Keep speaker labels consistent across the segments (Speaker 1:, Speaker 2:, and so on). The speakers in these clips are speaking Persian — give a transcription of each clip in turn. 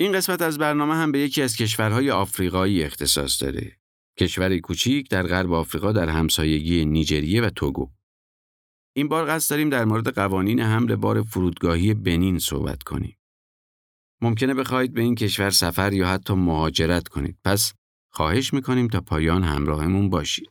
Speaker 1: این قسمت از برنامه هم به یکی از کشورهای آفریقایی اختصاص داره. کشوری کوچیک در غرب آفریقا در همسایگی نیجریه و توگو. این بار قصد داریم در مورد قوانین حمل بار فرودگاهی بنین صحبت کنیم. ممکنه بخواهید به این کشور سفر یا حتی مهاجرت کنید. پس خواهش می‌کنیم تا پایان همراهمون باشید.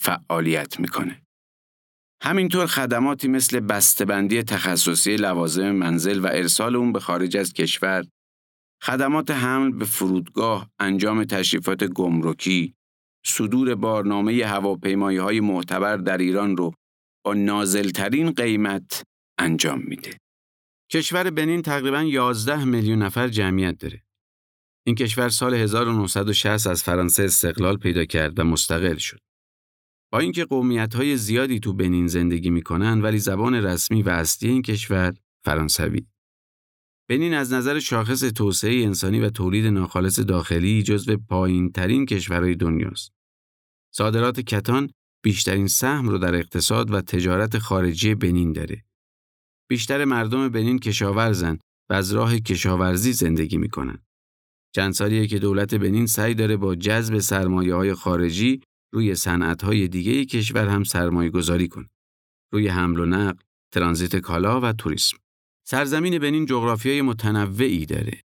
Speaker 1: فعالیت می‌کنه. همینطور خدماتی مثل بسته‌بندی تخصصی لوازم منزل و ارسال اون به خارج از کشور، خدمات حمل به فرودگاه، انجام تشریفات گمرکی، صدور بارنامه هواپیمایی های معتبر در ایران رو با نازلترین قیمت انجام میده. کشور بنین تقریبا 11 میلیون نفر جمعیت داره. این کشور سال 1960 از فرانسه استقلال پیدا کرد و مستقل شد. با اینکه های زیادی تو بنین زندگی می‌کنن ولی زبان رسمی و اصلی این کشور فرانسوی. بنین از نظر شاخص توسعه انسانی و تولید ناخالص داخلی جزو پایین ترین کشورهای دنیاست. صادرات کتان بیشترین سهم رو در اقتصاد و تجارت خارجی بنین داره. بیشتر مردم بنین کشاورزن و از راه کشاورزی زندگی می‌کنن. چند سالیه که دولت بنین سعی داره با جذب سرمایه های خارجی روی صنعت‌های دیگه کشور هم سرمایه گذاری کن. روی حمل و نقل، ترانزیت کالا و توریسم. سرزمین بنین جغرافیای متنوعی داره.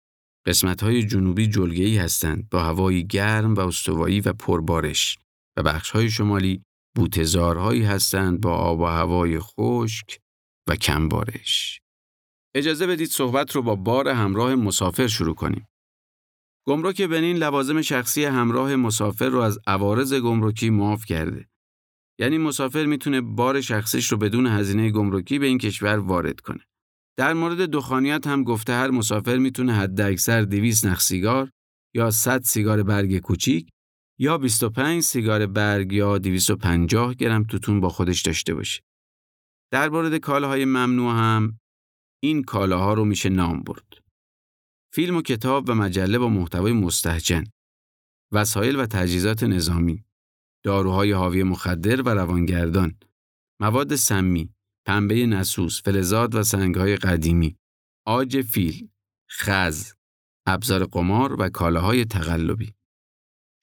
Speaker 1: قسمت‌های جنوبی جلگه‌ای هستند با هوایی گرم و استوایی و پربارش و بخش‌های شمالی بوتزارهایی هستند با آب و هوای خشک و کمبارش. اجازه بدید صحبت رو با بار همراه مسافر شروع کنیم. گمرک بنین لوازم شخصی همراه مسافر رو از عوارض گمرکی معاف کرده. یعنی مسافر می‌تونه بار شخصیش رو بدون هزینه گمرکی به این کشور وارد کنه. در مورد دخانیات هم گفته هر مسافر می‌تونه حد اکثر 200 نخ سیگار یا 100 سیگار برگ کوچیک یا 25 سیگار برگ یا 250 گرم توتون با خودش داشته باشه. در مورد کالاهای ممنوع هم این کالاها رو میشه نام برد. فیلم و کتاب و مجله با محتوای مستهجن، وسایل و تجهیزات نظامی، داروهای حاوی مخدر و روانگردان، مواد سمی، پنبه نسوس، فلزات و سنگهای قدیمی، آج فیل، خز، ابزار قمار و کالاهای تقلبی.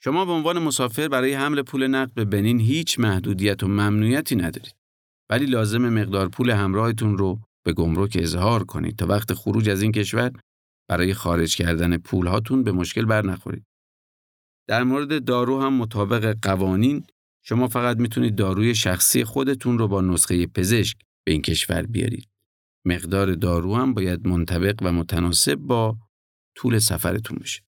Speaker 1: شما به عنوان مسافر برای حمل پول نقد به بنین هیچ محدودیت و ممنوعیتی ندارید. ولی لازم مقدار پول همراهتون رو به گمرک اظهار کنید تا وقت خروج از این کشور برای خارج کردن پول هاتون به مشکل بر نخورید. در مورد دارو هم مطابق قوانین شما فقط می‌تونید داروی شخصی خودتون رو با نسخه پزشک به این کشور بیارید. مقدار دارو هم باید منطبق و متناسب با طول سفرتون بشه.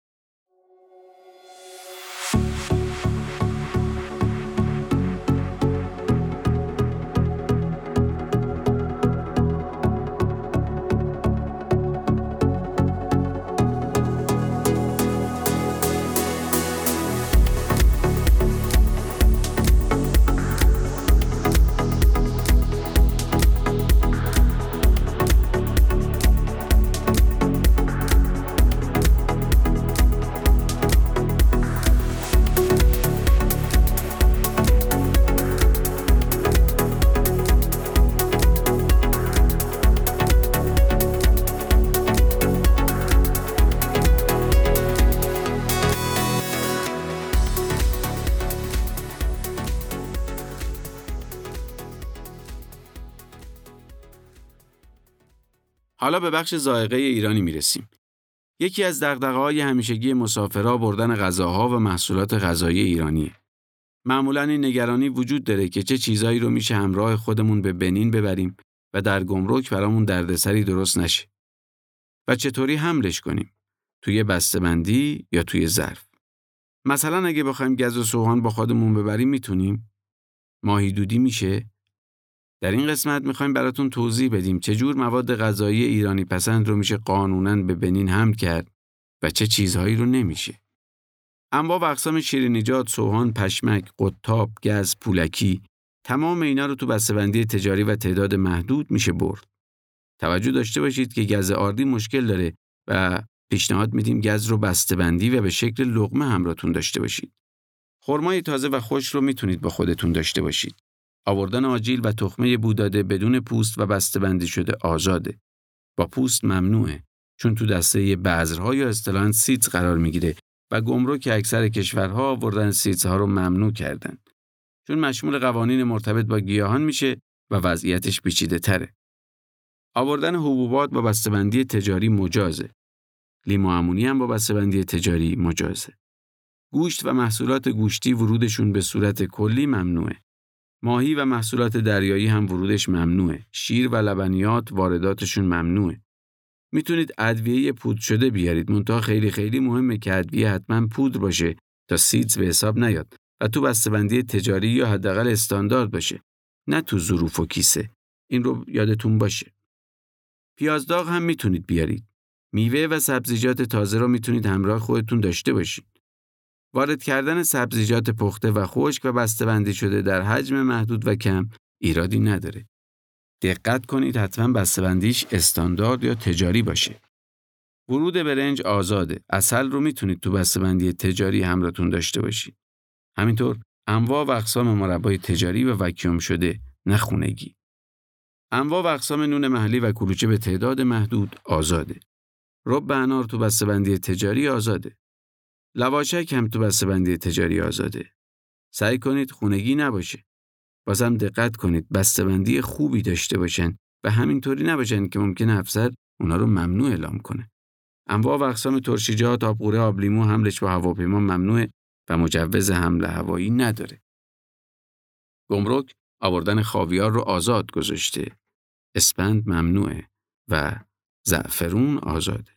Speaker 1: حالا به بخش زائقه ایرانی می‌رسیم. یکی از دغدغه‌های همیشگی مسافرها بردن غذاها و محصولات غذایی ایرانیه. معمولا این نگرانی وجود داره که چه چیزایی رو میشه همراه خودمون به بنین ببریم و در گمرک برامون دردسری درست نشه. و چطوری حملش کنیم؟ توی بسته‌بندی یا توی ظرف؟ مثلا اگه بخوایم گز و سوهان با خودمون ببریم می‌تونیم؟ ماهی دودی میشه؟ در این قسمت می‌خوایم براتون توضیح بدیم چجور مواد غذایی ایرانی پسند رو میشه قانونا به بنین حمل کرد و چه چیزهایی رو نمیشه. انواع و اقسام شیرینیجات، سوهان، پشمک، قطاب، گز، پولکی تمام اینا رو تو بسته‌بندی تجاری و تعداد محدود میشه برد. توجه داشته باشید که گز آردی مشکل داره و پیشنهاد میدیم گز رو بسته‌بندی و به شکل لقمه همراهتون داشته باشید. خرمای تازه و خوش رو می‌تونید با خودتون داشته باشید. آوردن آجیل و تخمه بوداده بدون پوست و بسته‌بندی شده آزاده. با پوست ممنوعه چون تو دسته بذرها یا اصطلاحاً seed قرار می‌گیره و گمرک اکثر کشورها آوردن seeds ها رو ممنوع کردن. چون مشمول قوانین مرتبط با گیاهان میشه و وضعیتش پیچیده تره. آوردن حبوبات با بسته‌بندی تجاری مجازه. لیمو امونی هم با بسته‌بندی تجاری مجازه. گوشت و محصولات گوشتی ورودشون به صورت کلی ممنوعه. ماهی و محصولات دریایی هم ورودش ممنوعه. شیر و لبنیات وارداتشون ممنوعه. می‌تونید ادویه پودر شده بیارید. منتها خیلی خیلی مهمه که ادویه حتما پودر باشه تا سیدز به حساب نیاد و تو بسته‌بندی تجاری یا حداقل استاندارد باشه نه تو ظروف و کیسه. این رو یادتون باشه. پیازداغ هم می‌تونید بیارید. میوه و سبزیجات تازه رو می‌تونید همراه خودتون داشته باشید. وارد کردن سبزیجات پخته و خشک و بسته‌بندی شده در حجم محدود و کم ایرادی نداره دقت کنید حتما بسته‌بندیش استاندارد یا تجاری باشه. ورود برنج آزاده. اصل رو می‌تونید تو بسته‌بندی تجاری همراهتون داشته باشید. همینطور انواع و اقسام مربای تجاری و وکیوم شده نه خونگی. انواع و اقسام نون محلی و کلوچه به تعداد محدود آزاده. رب انار تو بسته‌بندی تجاری آزاده. لواشک هم تو بسته‌بندی تجاری آزاده. سعی کنید خونگی نباشه. بازم دقت کنید بسته‌بندی خوبی داشته باشن و همینطوری نباشن که ممکنه افسر اونا رو ممنوع اعلام کنه. انواع و اقسام ترشیجات، آبقوره، آبلیمو حملش با هواپیما ممنوعه و مجوز حمل هوایی نداره. گمرک آوردن خاویار رو آزاد گذاشته. اسپند ممنوعه و زعفرون آزاده.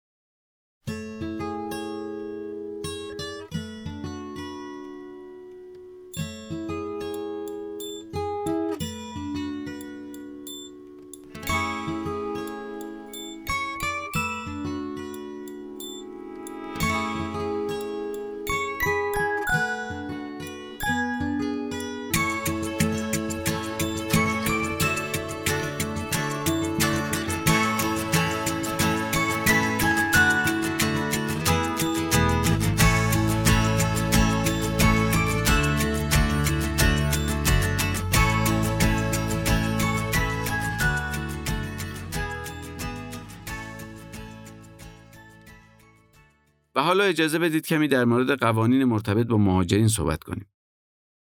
Speaker 1: حالا اجازه بدید کمی در مورد قوانین مرتبط با مهاجرین صحبت کنیم.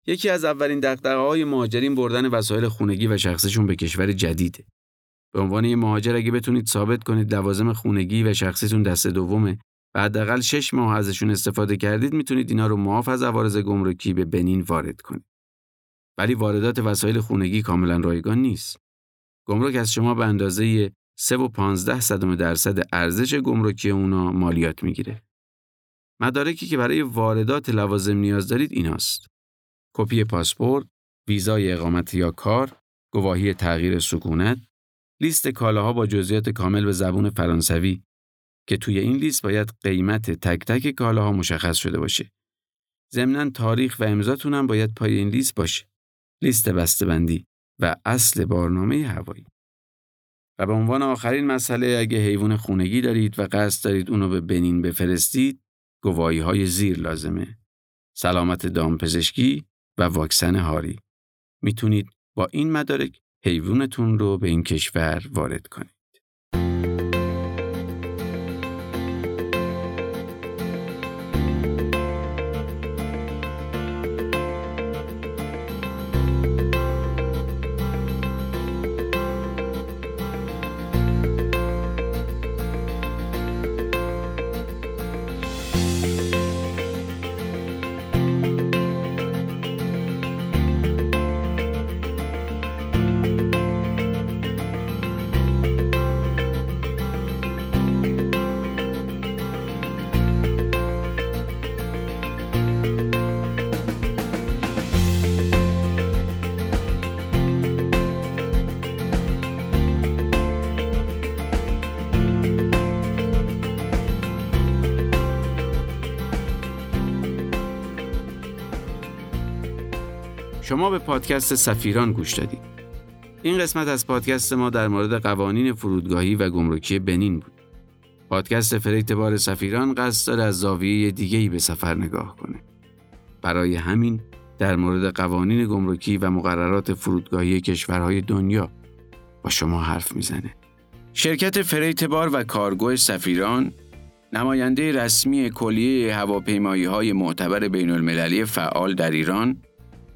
Speaker 1: یکی از اولین دقدقه های مهاجرین بردن وسایل خونگی و شخصیشون به کشور جدیده. به عنوان یه مهاجر اگه بتونید ثابت کنید لوازم خونگی و شخصیتون دست دومه و حداقل شش ماه ازشون استفاده کردید می‌تونید اینا رو معاف از عوارض گمرکی به بنین وارد کنید. ولی واردات وسایل خونگی کاملا رایگان نیست. گمرک از شما به اندازه 3.15 صدم درصد ارزش گمرکی اونا مالیات می‌گیره. مدارکی که برای واردات لوازم نیاز دارید ایناست. کپی پاسپورت، ویزای اقامت یا کار، گواهی تغییر سکونت، لیست کالاها با جزئیات کامل به زبون فرانسوی که توی این لیست باید قیمت تک تک کالاها مشخص شده باشه. ضمناً تاریخ و امضاتون هم باید پای این لیست باشه. لیست بسته‌بندی و اصل بارنامه هوایی. و به عنوان آخرین مسئله اگه حیوان خونگی دارید و قصد دارید اونو به بنین بفرستید، گواهی های زیر لازمه. سلامت دامپزشکی و واکسن هاری. می‌تونید با این مدارک حیوانتون رو به این کشور وارد کنید. شما به پادکست سفیران گوش دادید. این قسمت از پادکست ما در مورد قوانین فرودگاهی و گمرکی بنین بود. پادکست freight بار سفیران قصد داره از زاویه دیگه‌ای به سفر نگاه کنه. برای همین در مورد قوانین گمرکی و مقررات فرودگاهی کشورهای دنیا با شما حرف می‌زنه. شرکت freight بار و کارگو سفیران نماینده رسمی کلیه هواپیمایی های معتبر بین المللی فعال در ایران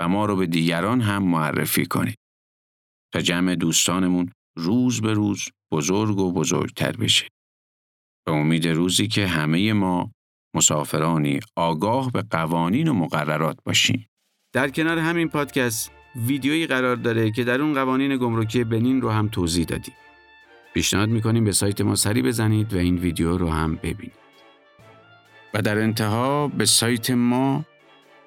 Speaker 1: و ما رو به دیگران هم معرفی کنید. تا جمع دوستانمون روز به روز بزرگ و بزرگتر بشه. به امید روزی که همه ما مسافرانی آگاه به قوانین و مقررات باشیم. در کنار همین پادکست ویدیویی قرار داره که در اون قوانین گمرکی بنین رو هم توضیح دادیم. پیشنهاد می‌کنیم به سایت ما سری بزنید و این ویدیو رو هم ببینید. و در انتها به سایت ما